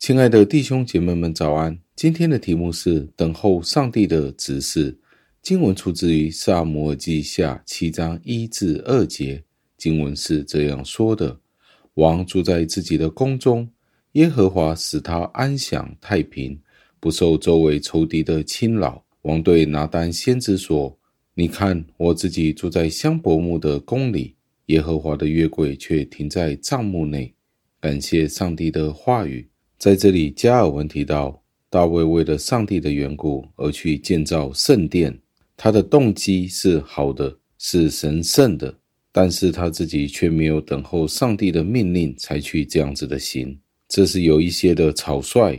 亲爱的弟兄姐妹们，早安！今天的题目是等候上帝的指示。经文出自于撒母耳记下七章一至二节。经文是这样说的：王住在自己的宫中，耶和华使他安享太平，不受周围仇敌的侵扰。王对拿单先知说：“你看，我自己住在香柏木的宫里，耶和华的约柜却停在帐幕内。感谢上帝的话语。”在这里，加尔文提到，大卫为了上帝的缘故而去建造圣殿，他的动机是好的，是神圣的，但是他自己却没有等候上帝的命令才去这样子的行，这是有一些的草率，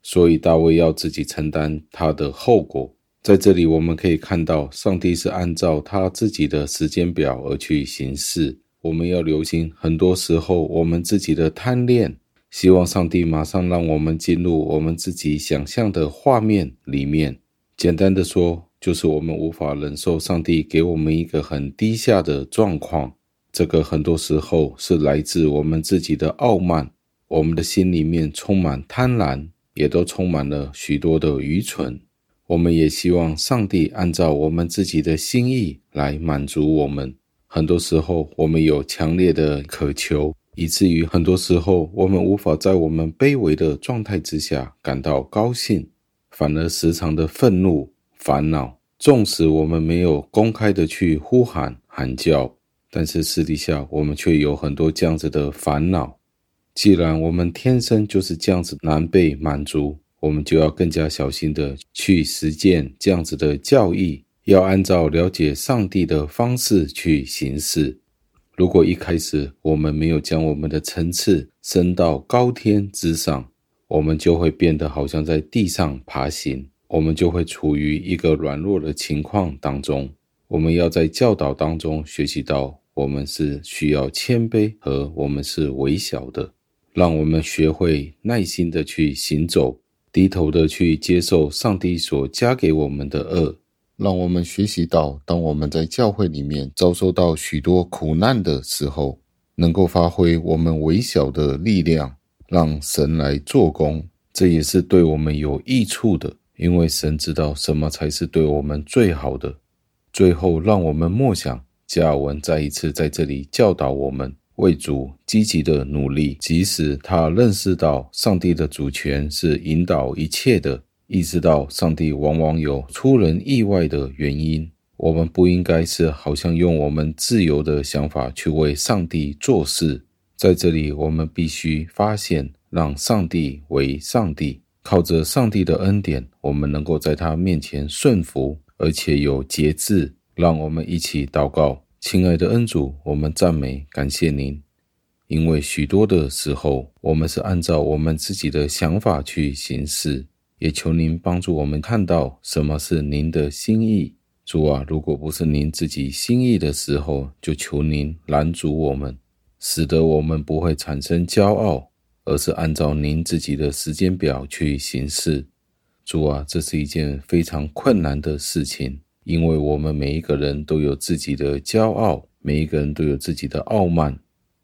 所以大卫要自己承担他的后果。在这里，我们可以看到，上帝是按照他自己的时间表而去行事。我们要留心，很多时候我们自己的贪恋。希望上帝马上让我们进入我们自己想象的画面里面。简单的说，就是我们无法忍受上帝给我们一个很低下的状况。这个很多时候是来自我们自己的傲慢，我们的心里面充满贪婪，也都充满了许多的愚蠢。我们也希望上帝按照我们自己的心意来满足我们。很多时候，我们有强烈的渴求。以至于很多时候，我们无法在我们卑微的状态之下感到高兴，反而时常的愤怒、烦恼。纵使我们没有公开的去呼喊、喊叫，但是私底下我们却有很多这样子的烦恼。既然我们天生就是这样子难被满足，我们就要更加小心的去实践这样子的教义，要按照了解上帝的方式去行事。如果一开始我们没有将我们的层次升到高天之上，我们就会变得好像在地上爬行，我们就会处于一个软弱的情况当中。我们要在教导当中学习到，我们是需要谦卑和我们是微小的，让我们学会耐心的去行走，低头的去接受上帝所加给我们的恶。让我们学习到，当我们在教会里面遭受到许多苦难的时候，能够发挥我们微小的力量，让神来做工，这也是对我们有益处的。因为神知道什么才是对我们最好的。最后，让我们默想，加尔文再一次在这里教导我们，为主积极的努力，即使他认识到上帝的主权是引导一切的。意识到上帝往往有出人意外的原因，我们不应该是好像用我们自由的想法去为上帝做事。在这里，我们必须发现，让上帝为上帝，靠着上帝的恩典，我们能够在他面前顺服，而且有节制。让我们一起祷告，亲爱的恩主，我们赞美感谢您，因为许多的时候，我们是按照我们自己的想法去行事。也求您帮助我们看到什么是您的心意，主啊，如果不是您自己心意的时候，就求您拦阻我们，使得我们不会产生骄傲，而是按照您自己的时间表去行事。主啊，这是一件非常困难的事情，因为我们每一个人都有自己的骄傲，每一个人都有自己的傲慢。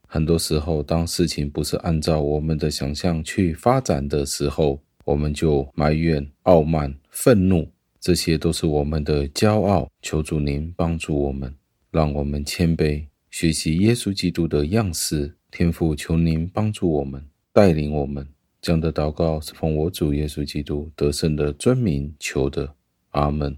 很多时候，当事情不是按照我们的想象去发展的时候，我们就埋怨、傲慢、愤怒，这些都是我们的骄傲。求主您帮助我们，让我们谦卑，学习耶稣基督的样式。天父，求您帮助我们，带领我们。这样的祷告是奉我主耶稣基督得胜的尊名求的。阿门。